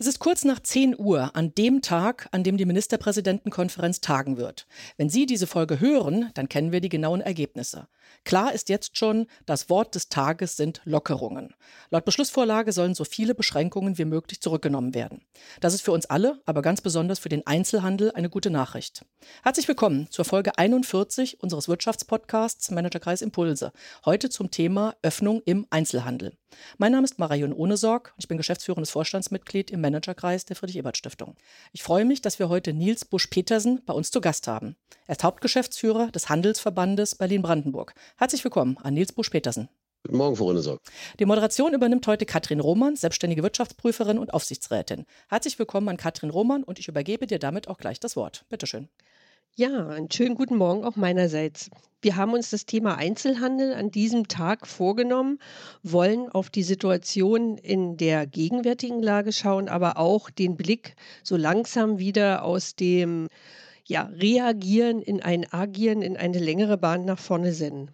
Es ist kurz nach 10 Uhr an dem Tag, an dem die Ministerpräsidentenkonferenz tagen wird. Wenn Sie diese Folge hören, dann kennen wir die genauen Ergebnisse. Klar ist jetzt schon, das Wort des Tages sind Lockerungen. Laut Beschlussvorlage sollen so viele Beschränkungen wie möglich zurückgenommen werden. Das ist für uns alle, aber ganz besonders für den Einzelhandel eine gute Nachricht. Herzlich willkommen zur Folge 41 unseres Wirtschaftspodcasts Managerkreis Impulse. Heute zum Thema Öffnung im Einzelhandel. Mein Name ist Marion Ohnesorg und ich bin geschäftsführendes Vorstandsmitglied im Managerkreis der Friedrich-Ebert-Stiftung. Ich freue mich, dass wir heute Nils Busch-Petersen bei uns zu Gast haben. Er ist Hauptgeschäftsführer des Handelsverbandes Berlin-Brandenburg. Herzlich willkommen an Nils Busch-Petersen. Guten Morgen, Frau Ohnesorg. Die Moderation übernimmt heute Katrin Roman, selbstständige Wirtschaftsprüferin und Aufsichtsrätin. Herzlich willkommen an Katrin Roman und ich übergebe dir damit auch gleich das Wort. Bitte schön. Ja, einen schönen guten Morgen auch meinerseits. Wir haben uns das Thema Einzelhandel an diesem Tag vorgenommen, wollen auf die Situation in der gegenwärtigen Lage schauen, aber auch den Blick so langsam wieder aus dem ja, Reagieren in ein Agieren, in eine längere Bahn nach vorne senden.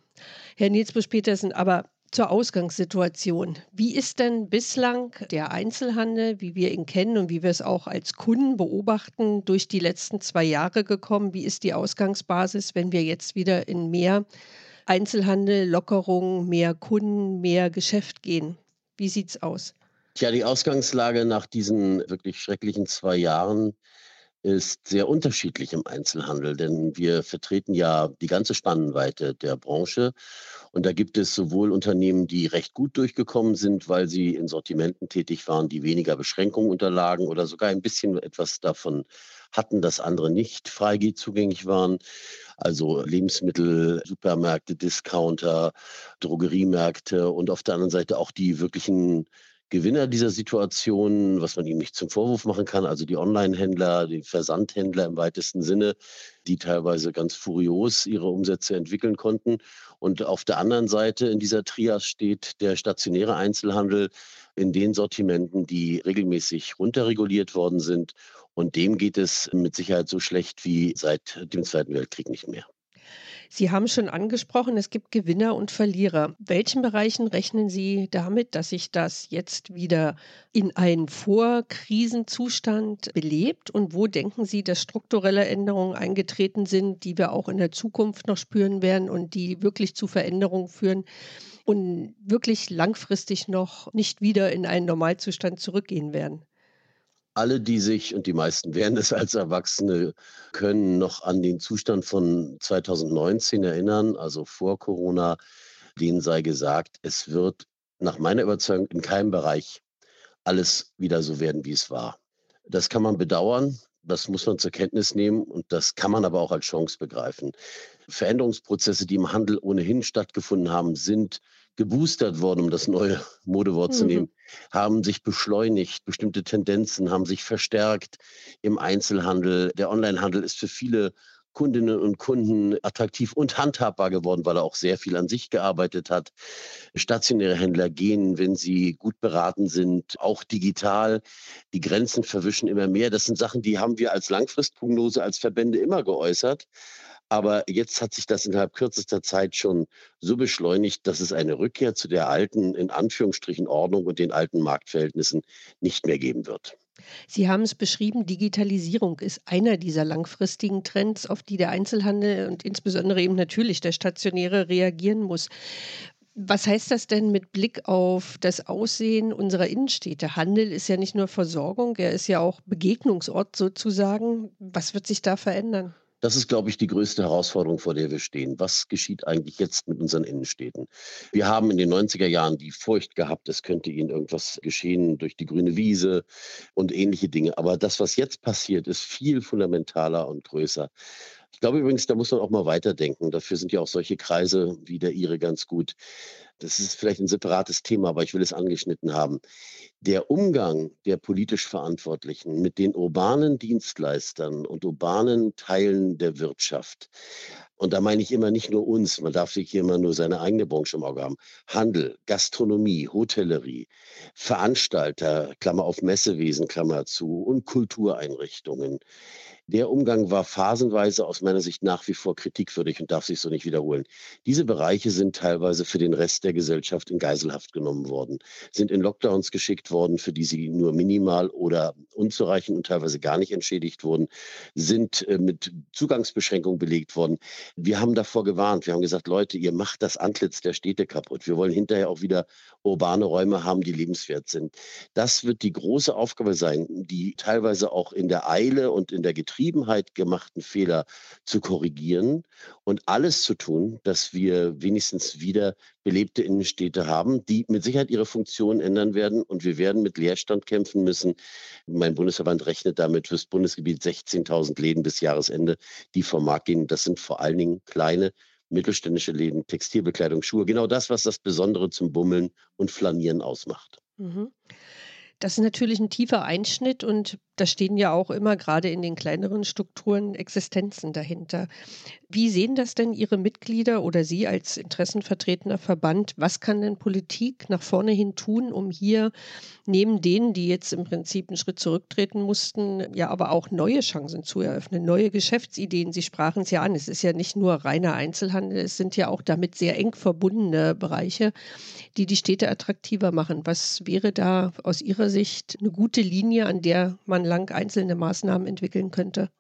Herr Nils Busch-Petersen, aber zur Ausgangssituation. Wie ist denn bislang der Einzelhandel, wie wir ihn kennen und wie wir es auch als Kunden beobachten, durch die letzten zwei Jahre gekommen? Wie ist die Ausgangsbasis, wenn wir jetzt wieder in mehr Einzelhandel, Lockerung, mehr Kunden, mehr Geschäft gehen? Wie sieht es aus? Tja, die Ausgangslage nach diesen wirklich schrecklichen zwei Jahren ist sehr unterschiedlich im Einzelhandel, denn wir vertreten ja die ganze Spannweite der Branche. Und da gibt es sowohl Unternehmen, die recht gut durchgekommen sind, weil sie in Sortimenten tätig waren, die weniger Beschränkungen unterlagen oder sogar ein bisschen etwas davon hatten, dass andere nicht frei zugänglich waren. Also Lebensmittel, Supermärkte, Discounter, Drogeriemärkte und auf der anderen Seite auch die wirklichen Gewinner dieser Situation, was man ihm nicht zum Vorwurf machen kann, also die Online-Händler, die Versandhändler im weitesten Sinne, die teilweise ganz furios ihre Umsätze entwickeln konnten. Und auf der anderen Seite in dieser Trias steht der stationäre Einzelhandel in den Sortimenten, die regelmäßig runterreguliert worden sind. Und dem geht es mit Sicherheit so schlecht wie seit dem Zweiten Weltkrieg nicht mehr. Sie haben schon angesprochen, es gibt Gewinner und Verlierer. Welchen Bereichen rechnen Sie damit, dass sich das jetzt wieder in einen Vorkrisenzustand belebt? Und wo denken Sie, dass strukturelle Änderungen eingetreten sind, die wir auch in der Zukunft noch spüren werden und die wirklich zu Veränderungen führen? und wirklich langfristig noch nicht wieder in einen Normalzustand zurückgehen werden alle, die sich, und die meisten werden es als Erwachsene, können noch an den Zustand von 2019 erinnern, also vor Corona, denen sei gesagt, es wird nach meiner Überzeugung in keinem Bereich alles wieder so werden, wie es war. Das kann man bedauern, das muss man zur Kenntnis nehmen und das kann man aber auch als Chance begreifen. Veränderungsprozesse, die im Handel ohnehin stattgefunden haben, sind geboostert worden, um das neue Modewort mhm. zu nehmen, haben sich beschleunigt. Bestimmte Tendenzen haben sich verstärkt im Einzelhandel. Der Onlinehandel ist für viele Kundinnen und Kunden attraktiv und handhabbar geworden, weil er auch sehr viel an sich gearbeitet hat. Stationäre Händler gehen, wenn sie gut beraten sind, auch digital. Die Grenzen verwischen immer mehr. Das sind Sachen, die haben wir als Langfristprognose, als Verbände immer geäußert. Aber jetzt hat sich das innerhalb kürzester Zeit schon so beschleunigt, dass es eine Rückkehr zu der alten, in Anführungsstrichen, Ordnung und den alten Marktverhältnissen nicht mehr geben wird. Sie haben es beschrieben, Digitalisierung ist einer dieser langfristigen Trends, auf die der Einzelhandel und insbesondere eben natürlich der Stationäre reagieren muss. Was heißt das denn mit Blick auf das Aussehen unserer Innenstädte? Handel ist ja nicht nur Versorgung, er ist ja auch Begegnungsort sozusagen. Was wird sich da verändern? Das ist, glaube ich, die größte Herausforderung, vor der wir stehen. Was geschieht eigentlich jetzt mit unseren Innenstädten? Wir haben in den 90er Jahren die Furcht gehabt, es könnte ihnen irgendwas geschehen durch die grüne Wiese und ähnliche Dinge. Aber das, was jetzt passiert, ist viel fundamentaler und größer. Ich glaube übrigens, da muss man auch mal weiterdenken. Dafür sind ja auch solche Kreise wie der Ihre ganz gut. Das ist vielleicht ein separates Thema, aber ich will es angeschnitten haben. Der Umgang der politisch Verantwortlichen mit den urbanen Dienstleistern und urbanen Teilen der Wirtschaft, und da meine ich immer nicht nur uns, man darf sich hier immer nur seine eigene Branche im Auge haben. Handel, Gastronomie, Hotellerie, Veranstalter, Klammer auf Messewesen, Klammer zu, und Kultureinrichtungen. Der Umgang war phasenweise aus meiner Sicht nach wie vor kritikwürdig und darf sich so nicht wiederholen. Diese Bereiche sind teilweise für den Rest der Gesellschaft in Geiselhaft genommen worden, sind in Lockdowns geschickt worden, für die sie nur minimal oder unzureichend und teilweise gar nicht entschädigt wurden, sind äh, mit Zugangsbeschränkungen belegt worden. Wir haben davor gewarnt. Wir haben gesagt, Leute, ihr macht das Antlitz der Städte kaputt. Wir wollen hinterher auch wieder urbane Räume haben, die lebenswert sind. Das wird die große Aufgabe sein, die teilweise auch in der Eile und in der Getriebenheit gemachten Fehler zu korrigieren und alles zu tun, dass wir wenigstens wieder belebte Innenstädte haben, die mit Sicherheit ihre Funktion ändern werden. Und wir werden mit Leerstand kämpfen müssen. Mein Bundesverband rechnet damit fürs Bundesgebiet 16.000 Läden bis Jahresende, die vom Markt gehen. Das sind vor allen Dingen kleine mittelständische Läden, Textilbekleidung, Schuhe. Genau das, was das Besondere zum Bummeln und Flanieren ausmacht. Mhm. Das ist natürlich ein tiefer Einschnitt und da stehen ja auch immer gerade in den kleineren Strukturen Existenzen dahinter. Wie sehen das denn Ihre Mitglieder oder Sie als interessenvertretender Verband? Was kann denn Politik nach vorne hin tun, um hier neben denen, die jetzt im Prinzip einen Schritt zurücktreten mussten, ja aber auch neue Chancen zu eröffnen, neue Geschäftsideen? Sie sprachen es ja an. Es ist ja nicht nur reiner Einzelhandel, es sind ja auch damit sehr eng verbundene Bereiche, die die Städte attraktiver machen. Was wäre da aus Ihrer Sicht eine gute Linie, an der man lang einzelne Maßnahmen entwickeln könnte?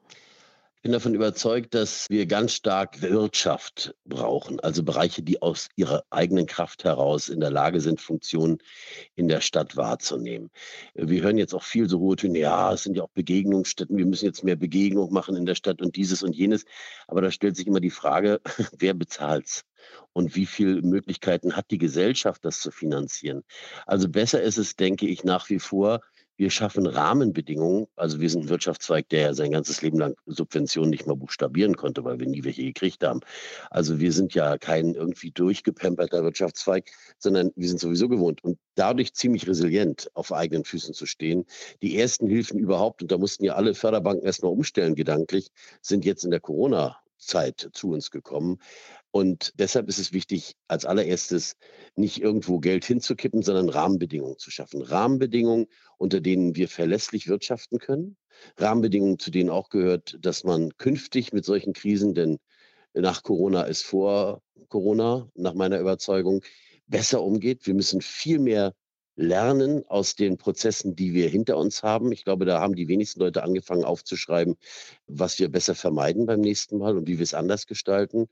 Ich bin davon überzeugt, dass wir ganz stark Wirtschaft brauchen, also Bereiche, die aus ihrer eigenen Kraft heraus in der Lage sind, Funktionen in der Stadt wahrzunehmen. Wir hören jetzt auch viel so hohe Töne, ja, es sind ja auch Begegnungsstätten, wir müssen jetzt mehr Begegnung machen in der Stadt und dieses und jenes. Aber da stellt sich immer die Frage, wer bezahlt es? Und wie viele Möglichkeiten hat die Gesellschaft, das zu finanzieren. Also besser ist es, denke ich, nach wie vor, wir schaffen Rahmenbedingungen. Also wir sind ein Wirtschaftszweig, der ja sein ganzes Leben lang Subventionen nicht mal buchstabieren konnte, weil wir nie welche gekriegt haben. Also wir sind ja kein irgendwie durchgepemperter Wirtschaftszweig, sondern wir sind sowieso gewohnt und dadurch ziemlich resilient auf eigenen Füßen zu stehen. Die ersten Hilfen überhaupt, und da mussten ja alle Förderbanken erstmal umstellen gedanklich, sind jetzt in der Corona Zeit zu uns gekommen. Und deshalb ist es wichtig, als allererstes nicht irgendwo Geld hinzukippen, sondern Rahmenbedingungen zu schaffen. Rahmenbedingungen, unter denen wir verlässlich wirtschaften können. Rahmenbedingungen, zu denen auch gehört, dass man künftig mit solchen Krisen, denn nach Corona ist vor Corona, nach meiner Überzeugung, besser umgeht. Wir müssen viel mehr lernen aus den Prozessen, die wir hinter uns haben. Ich glaube, da haben die wenigsten Leute angefangen aufzuschreiben, was wir besser vermeiden beim nächsten Mal und wie wir es anders gestalten.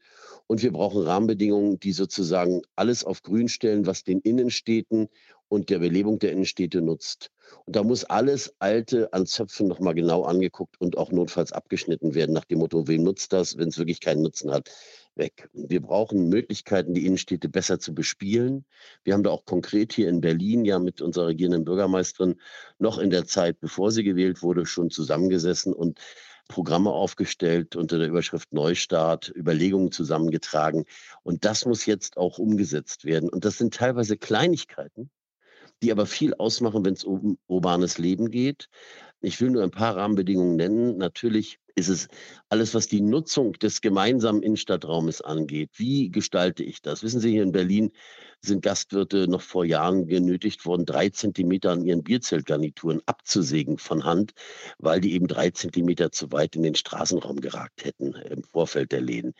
Und wir brauchen Rahmenbedingungen, die sozusagen alles auf Grün stellen, was den Innenstädten und der Belebung der Innenstädte nutzt. Und da muss alles Alte an Zöpfen nochmal genau angeguckt und auch notfalls abgeschnitten werden, nach dem Motto, wem nutzt das, wenn es wirklich keinen Nutzen hat weg. Wir brauchen Möglichkeiten, die Innenstädte besser zu bespielen. Wir haben da auch konkret hier in Berlin ja mit unserer regierenden Bürgermeisterin noch in der Zeit, bevor sie gewählt wurde, schon zusammengesessen und Programme aufgestellt unter der Überschrift Neustart, Überlegungen zusammengetragen. Und das muss jetzt auch umgesetzt werden. Und das sind teilweise Kleinigkeiten, die aber viel ausmachen, wenn es um urbanes Leben geht. Ich will nur ein paar Rahmenbedingungen nennen. Natürlich ist es alles, was die Nutzung des gemeinsamen Innenstadtraumes angeht. Wie gestalte ich das? Wissen Sie, hier in Berlin sind Gastwirte noch vor Jahren genötigt worden, drei Zentimeter an ihren Bierzeltgarnituren abzusägen von Hand, weil die eben drei Zentimeter zu weit in den Straßenraum geragt hätten im Vorfeld der Läden.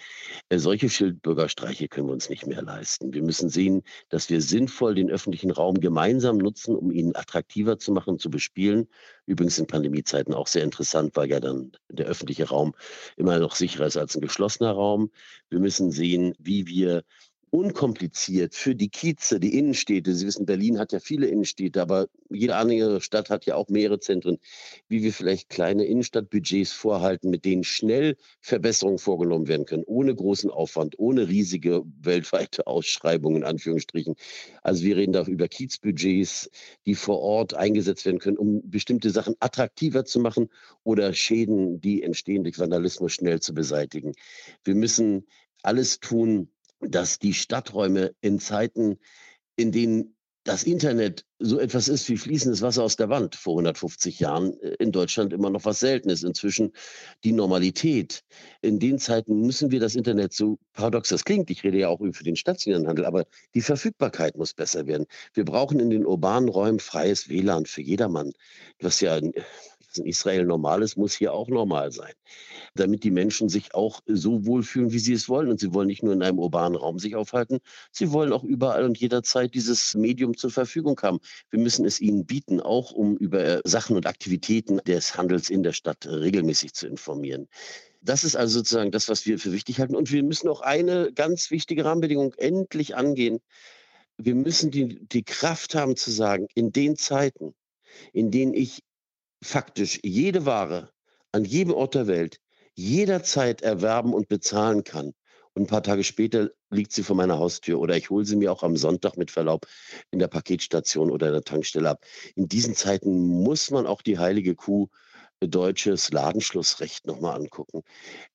Äh, solche Schildbürgerstreiche können wir uns nicht mehr leisten. Wir müssen sehen, dass wir sinnvoll den öffentlichen Raum gemeinsam nutzen, um ihn attraktiver zu machen, zu bespielen. Übrigens in Pandemiezeiten auch sehr interessant, weil ja dann der öffentliche Raum immer noch sicherer ist als ein geschlossener Raum. Wir müssen sehen, wie wir unkompliziert für die Kieze, die Innenstädte. Sie wissen, Berlin hat ja viele Innenstädte, aber jede andere Stadt hat ja auch mehrere Zentren. Wie wir vielleicht kleine Innenstadtbudgets vorhalten, mit denen schnell Verbesserungen vorgenommen werden können, ohne großen Aufwand, ohne riesige weltweite Ausschreibungen, in Anführungsstrichen. Also wir reden da über Kiezbudgets, die vor Ort eingesetzt werden können, um bestimmte Sachen attraktiver zu machen oder Schäden, die entstehen durch Vandalismus, schnell zu beseitigen. Wir müssen alles tun, dass die Stadträume in Zeiten, in denen das Internet so etwas ist wie fließendes Wasser aus der Wand vor 150 Jahren äh, in Deutschland immer noch was Seltenes. Inzwischen die Normalität. In den Zeiten müssen wir das Internet, so paradox das klingt, ich rede ja auch für den stationären Handel, aber die Verfügbarkeit muss besser werden. Wir brauchen in den urbanen Räumen freies WLAN für jedermann, was ja in Israel normal ist, muss hier auch normal sein. Damit die Menschen sich auch so wohlfühlen, wie sie es wollen. Und sie wollen nicht nur in einem urbanen Raum sich aufhalten, sie wollen auch überall und jederzeit dieses Medium zur Verfügung haben. Wir müssen es ihnen bieten, auch um über Sachen und Aktivitäten des Handels in der Stadt regelmäßig zu informieren. Das ist also sozusagen das, was wir für wichtig halten. Und wir müssen auch eine ganz wichtige Rahmenbedingung endlich angehen. Wir müssen die, die Kraft haben zu sagen, in den Zeiten, in denen ich faktisch jede Ware an jedem Ort der Welt jederzeit erwerben und bezahlen kann. Und ein paar Tage später liegt sie vor meiner Haustür oder ich hole sie mir auch am Sonntag mit Verlaub in der Paketstation oder in der Tankstelle ab. In diesen Zeiten muss man auch die heilige Kuh deutsches Ladenschlussrecht nochmal angucken.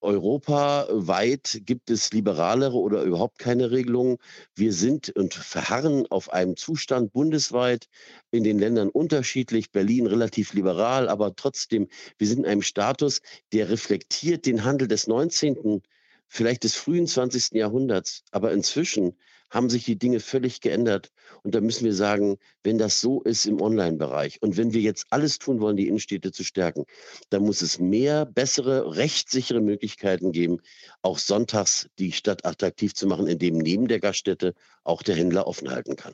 Europaweit gibt es liberalere oder überhaupt keine Regelungen. Wir sind und verharren auf einem Zustand bundesweit in den Ländern unterschiedlich. Berlin relativ liberal, aber trotzdem, wir sind in einem Status, der reflektiert den Handel des 19., vielleicht des frühen 20. Jahrhunderts. Aber inzwischen haben sich die Dinge völlig geändert. Und da müssen wir sagen, wenn das so ist im Online-Bereich und wenn wir jetzt alles tun wollen, die Innenstädte zu stärken, dann muss es mehr, bessere, rechtssichere Möglichkeiten geben, auch sonntags die Stadt attraktiv zu machen, indem neben der Gaststätte auch der Händler offen halten kann.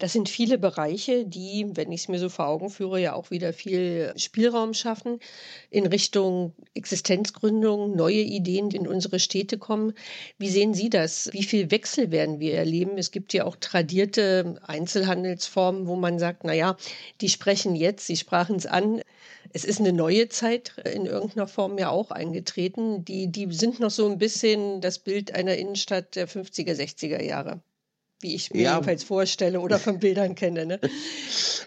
Das sind viele Bereiche, die, wenn ich es mir so vor Augen führe, ja auch wieder viel Spielraum schaffen in Richtung Existenzgründung, neue Ideen, die in unsere Städte kommen. Wie sehen Sie das? Wie viel Wechsel werden wir erleben? Es gibt ja auch tradierte Einzelhandelsformen, wo man sagt, na ja, die sprechen jetzt, sie sprachen es an. Es ist eine neue Zeit in irgendeiner Form ja auch eingetreten. Die, die sind noch so ein bisschen das Bild einer Innenstadt der 50er, 60er Jahre wie ich mir ja. jedenfalls vorstelle oder von Bildern kenne. Ne?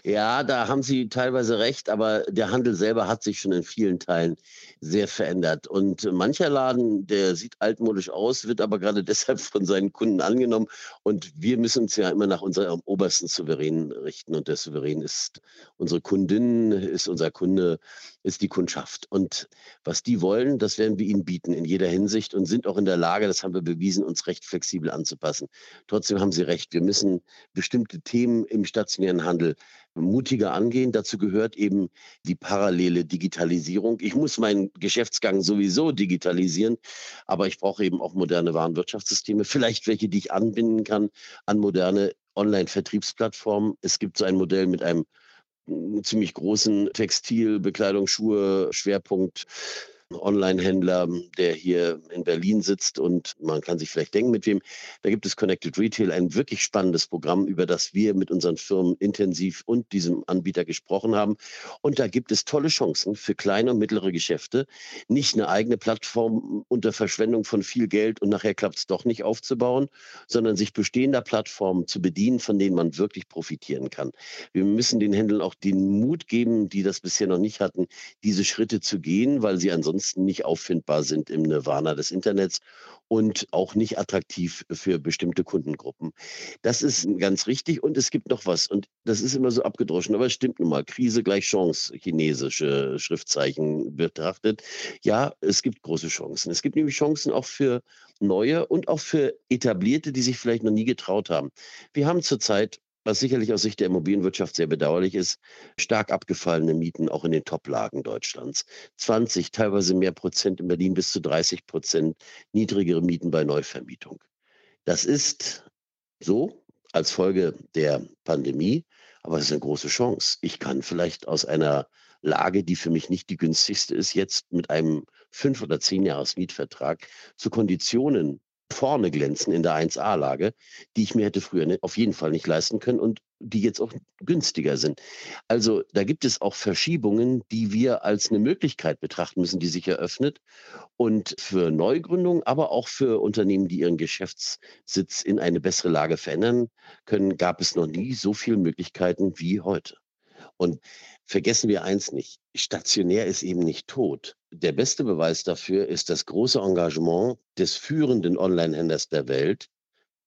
Ja, da haben Sie teilweise recht, aber der Handel selber hat sich schon in vielen Teilen sehr verändert. Und mancher Laden, der sieht altmodisch aus, wird aber gerade deshalb von seinen Kunden angenommen. Und wir müssen uns ja immer nach unserem obersten Souverän richten. Und der Souverän ist unsere Kundin, ist unser Kunde, ist die Kundschaft. Und was die wollen, das werden wir ihnen bieten in jeder Hinsicht und sind auch in der Lage, das haben wir bewiesen, uns recht flexibel anzupassen. Trotzdem haben Sie recht, wir müssen bestimmte Themen im stationären Handel mutiger angehen. Dazu gehört eben die parallele Digitalisierung. Ich muss meinen Geschäftsgang sowieso digitalisieren, aber ich brauche eben auch moderne Warenwirtschaftssysteme, vielleicht welche, die ich anbinden kann an moderne Online-Vertriebsplattformen. Es gibt so ein Modell mit einem ziemlich großen Textil, Bekleidung, Schuhe, Schwerpunkt Online-Händler, der hier in Berlin sitzt und man kann sich vielleicht denken, mit wem. Da gibt es Connected Retail, ein wirklich spannendes Programm, über das wir mit unseren Firmen intensiv und diesem Anbieter gesprochen haben. Und da gibt es tolle Chancen für kleine und mittlere Geschäfte, nicht eine eigene Plattform unter Verschwendung von viel Geld und nachher klappt es doch nicht aufzubauen, sondern sich bestehender Plattformen zu bedienen, von denen man wirklich profitieren kann. Wir müssen den Händlern auch den Mut geben, die das bisher noch nicht hatten, diese Schritte zu gehen, weil sie ansonsten ansonsten nicht auffindbar sind im Nirvana des Internets und auch nicht attraktiv für bestimmte Kundengruppen. Das ist ganz richtig und es gibt noch was und das ist immer so abgedroschen, aber es stimmt nun mal. Krise gleich Chance, chinesische Schriftzeichen betrachtet. Ja, es gibt große Chancen. Es gibt nämlich Chancen auch für neue und auch für etablierte, die sich vielleicht noch nie getraut haben. Wir haben zurzeit was sicherlich aus Sicht der Immobilienwirtschaft sehr bedauerlich ist, stark abgefallene Mieten auch in den Top-Lagen Deutschlands. 20, teilweise mehr Prozent in Berlin bis zu 30 Prozent niedrigere Mieten bei Neuvermietung. Das ist so als Folge der Pandemie, aber es ist eine große Chance. Ich kann vielleicht aus einer Lage, die für mich nicht die günstigste ist, jetzt mit einem fünf oder zehn Jahres Mietvertrag zu Konditionen vorne glänzen in der 1A-Lage, die ich mir hätte früher ne, auf jeden Fall nicht leisten können und die jetzt auch günstiger sind. Also da gibt es auch Verschiebungen, die wir als eine Möglichkeit betrachten müssen, die sich eröffnet. Und für Neugründungen, aber auch für Unternehmen, die ihren Geschäftssitz in eine bessere Lage verändern können, gab es noch nie so viele Möglichkeiten wie heute. Und vergessen wir eins nicht, stationär ist eben nicht tot. Der beste Beweis dafür ist das große Engagement des führenden Online-Händlers der Welt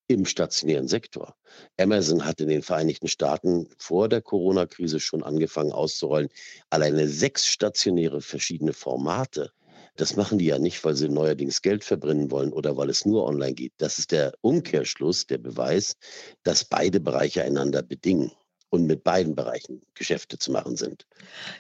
im stationären Sektor. Amazon hat in den Vereinigten Staaten vor der Corona-Krise schon angefangen auszurollen. Alleine sechs stationäre verschiedene Formate. Das machen die ja nicht, weil sie neuerdings Geld verbrennen wollen oder weil es nur online geht. Das ist der Umkehrschluss, der Beweis, dass beide Bereiche einander bedingen. Und mit beiden Bereichen Geschäfte zu machen sind.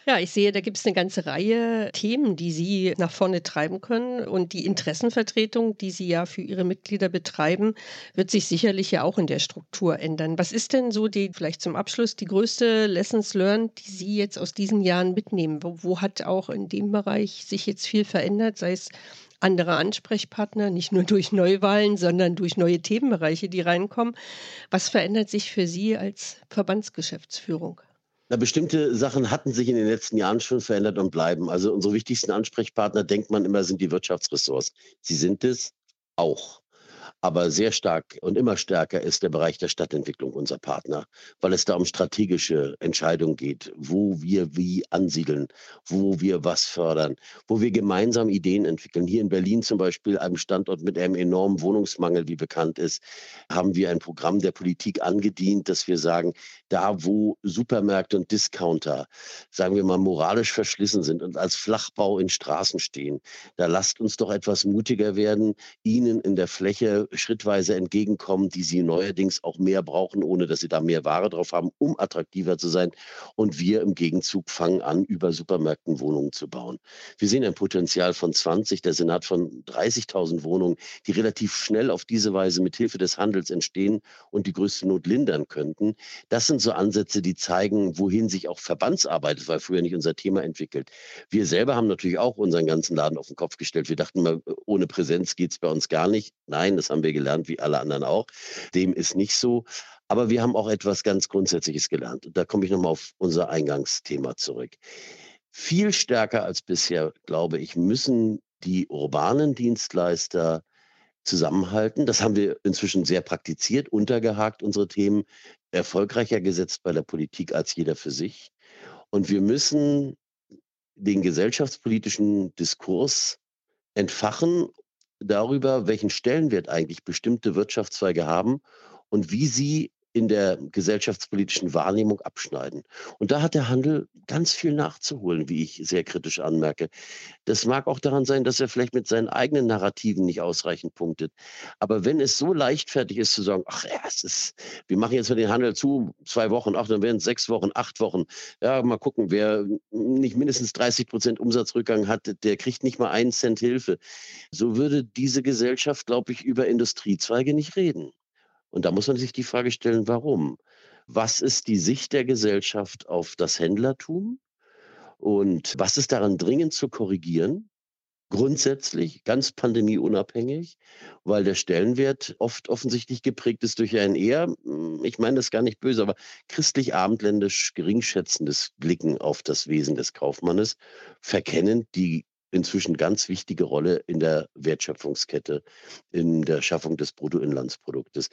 Ja, ich sehe, da gibt es eine ganze Reihe Themen, die Sie nach vorne treiben können. Und die Interessenvertretung, die Sie ja für Ihre Mitglieder betreiben, wird sich sicherlich ja auch in der Struktur ändern. Was ist denn so die, vielleicht zum Abschluss, die größte Lessons learned, die Sie jetzt aus diesen Jahren mitnehmen? Wo, wo hat auch in dem Bereich sich jetzt viel verändert, sei es andere Ansprechpartner, nicht nur durch Neuwahlen, sondern durch neue Themenbereiche, die reinkommen. Was verändert sich für Sie als Verbandsgeschäftsführung? Na, bestimmte Sachen hatten sich in den letzten Jahren schon verändert und bleiben. Also unsere wichtigsten Ansprechpartner, denkt man immer, sind die Wirtschaftsressorts. Sie sind es auch. Aber sehr stark und immer stärker ist der Bereich der Stadtentwicklung unser Partner, weil es da um strategische Entscheidungen geht, wo wir wie ansiedeln, wo wir was fördern, wo wir gemeinsam Ideen entwickeln. Hier in Berlin zum Beispiel, einem Standort mit einem enormen Wohnungsmangel, wie bekannt ist, haben wir ein Programm der Politik angedient, dass wir sagen, da wo Supermärkte und Discounter, sagen wir mal, moralisch verschlissen sind und als Flachbau in Straßen stehen, da lasst uns doch etwas mutiger werden, ihnen in der Fläche schrittweise entgegenkommen, die sie neuerdings auch mehr brauchen, ohne dass sie da mehr Ware drauf haben, um attraktiver zu sein. Und wir im Gegenzug fangen an, über Supermärkten Wohnungen zu bauen. Wir sehen ein Potenzial von 20, der Senat von 30.000 Wohnungen, die relativ schnell auf diese Weise mit Hilfe des Handels entstehen und die größte Not lindern könnten. Das sind so Ansätze, die zeigen, wohin sich auch Verbandsarbeit, das war früher nicht unser Thema, entwickelt. Wir selber haben natürlich auch unseren ganzen Laden auf den Kopf gestellt. Wir dachten mal, ohne Präsenz geht es bei uns gar nicht. Nein, das haben wir gelernt, wie alle anderen auch. Dem ist nicht so. Aber wir haben auch etwas ganz Grundsätzliches gelernt. Und da komme ich nochmal auf unser Eingangsthema zurück. Viel stärker als bisher, glaube ich, müssen die urbanen Dienstleister zusammenhalten. Das haben wir inzwischen sehr praktiziert, untergehakt, unsere Themen, erfolgreicher gesetzt bei der Politik als jeder für sich. Und wir müssen den gesellschaftspolitischen Diskurs entfachen darüber, welchen Stellenwert eigentlich bestimmte Wirtschaftszweige haben und wie sie in der gesellschaftspolitischen Wahrnehmung abschneiden. Und da hat der Handel ganz viel nachzuholen, wie ich sehr kritisch anmerke. Das mag auch daran sein, dass er vielleicht mit seinen eigenen Narrativen nicht ausreichend punktet. Aber wenn es so leichtfertig ist zu sagen, ach ja, es ist, wir machen jetzt mal den Handel zu, zwei Wochen, ach, dann werden es sechs Wochen, acht Wochen. Ja, mal gucken, wer nicht mindestens 30 Prozent Umsatzrückgang hat, der kriegt nicht mal einen Cent Hilfe. So würde diese Gesellschaft, glaube ich, über Industriezweige nicht reden. Und da muss man sich die Frage stellen, warum? Was ist die Sicht der Gesellschaft auf das Händlertum? Und was ist daran dringend zu korrigieren? Grundsätzlich, ganz pandemieunabhängig, weil der Stellenwert oft offensichtlich geprägt ist durch ein eher, hm, ich meine das gar nicht böse, aber christlich-abendländisch geringschätzendes Blicken auf das Wesen des Kaufmannes, verkennen die inzwischen ganz wichtige Rolle in der Wertschöpfungskette, in der Schaffung des Bruttoinlandsproduktes.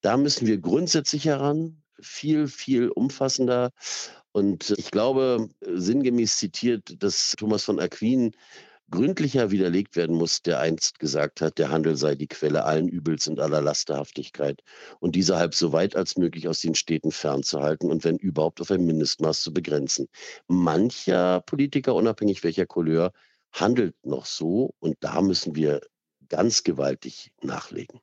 Da müssen wir grundsätzlich heran, viel, viel umfassender. Und ich glaube, sinngemäß zitiert, dass Thomas von Aquin gründlicher widerlegt werden muss, der einst gesagt hat, der Handel sei die Quelle allen Übels und aller Lasterhaftigkeit und diese halb so weit als möglich aus den Städten fernzuhalten und wenn überhaupt auf ein Mindestmaß zu begrenzen. Mancher Politiker, unabhängig welcher Couleur, handelt noch so und da müssen wir ganz gewaltig nachlegen.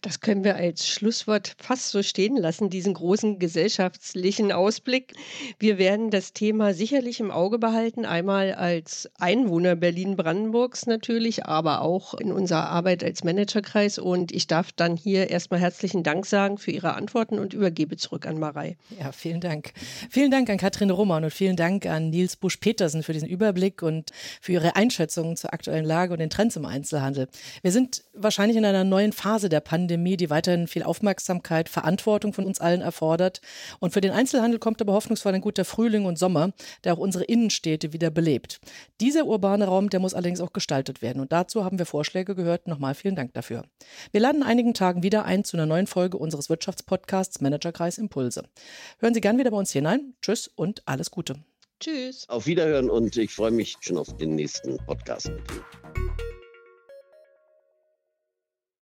Das können wir als Schlusswort fast so stehen lassen, diesen großen gesellschaftlichen Ausblick. Wir werden das Thema sicherlich im Auge behalten, einmal als Einwohner Berlin-Brandenburgs natürlich, aber auch in unserer Arbeit als Managerkreis. Und ich darf dann hier erstmal herzlichen Dank sagen für Ihre Antworten und übergebe zurück an Marei. Ja, vielen Dank. Vielen Dank an Katrin Roman und vielen Dank an Nils Busch-Petersen für diesen Überblick und für Ihre Einschätzungen zur aktuellen Lage und den Trends im Einzelhandel. Wir sind wahrscheinlich in einer neuen Phase der Pandemie, die weiterhin viel Aufmerksamkeit, Verantwortung von uns allen erfordert. Und für den Einzelhandel kommt aber hoffnungsvoll ein guter Frühling und Sommer, der auch unsere Innenstädte wieder belebt. Dieser urbane Raum, der muss allerdings auch gestaltet werden. Und dazu haben wir Vorschläge gehört. Nochmal vielen Dank dafür. Wir laden in einigen Tagen wieder ein zu einer neuen Folge unseres Wirtschaftspodcasts Managerkreis Impulse. Hören Sie gern wieder bei uns hinein. Tschüss und alles Gute. Tschüss. Auf Wiederhören und ich freue mich schon auf den nächsten Podcast mit Ihnen.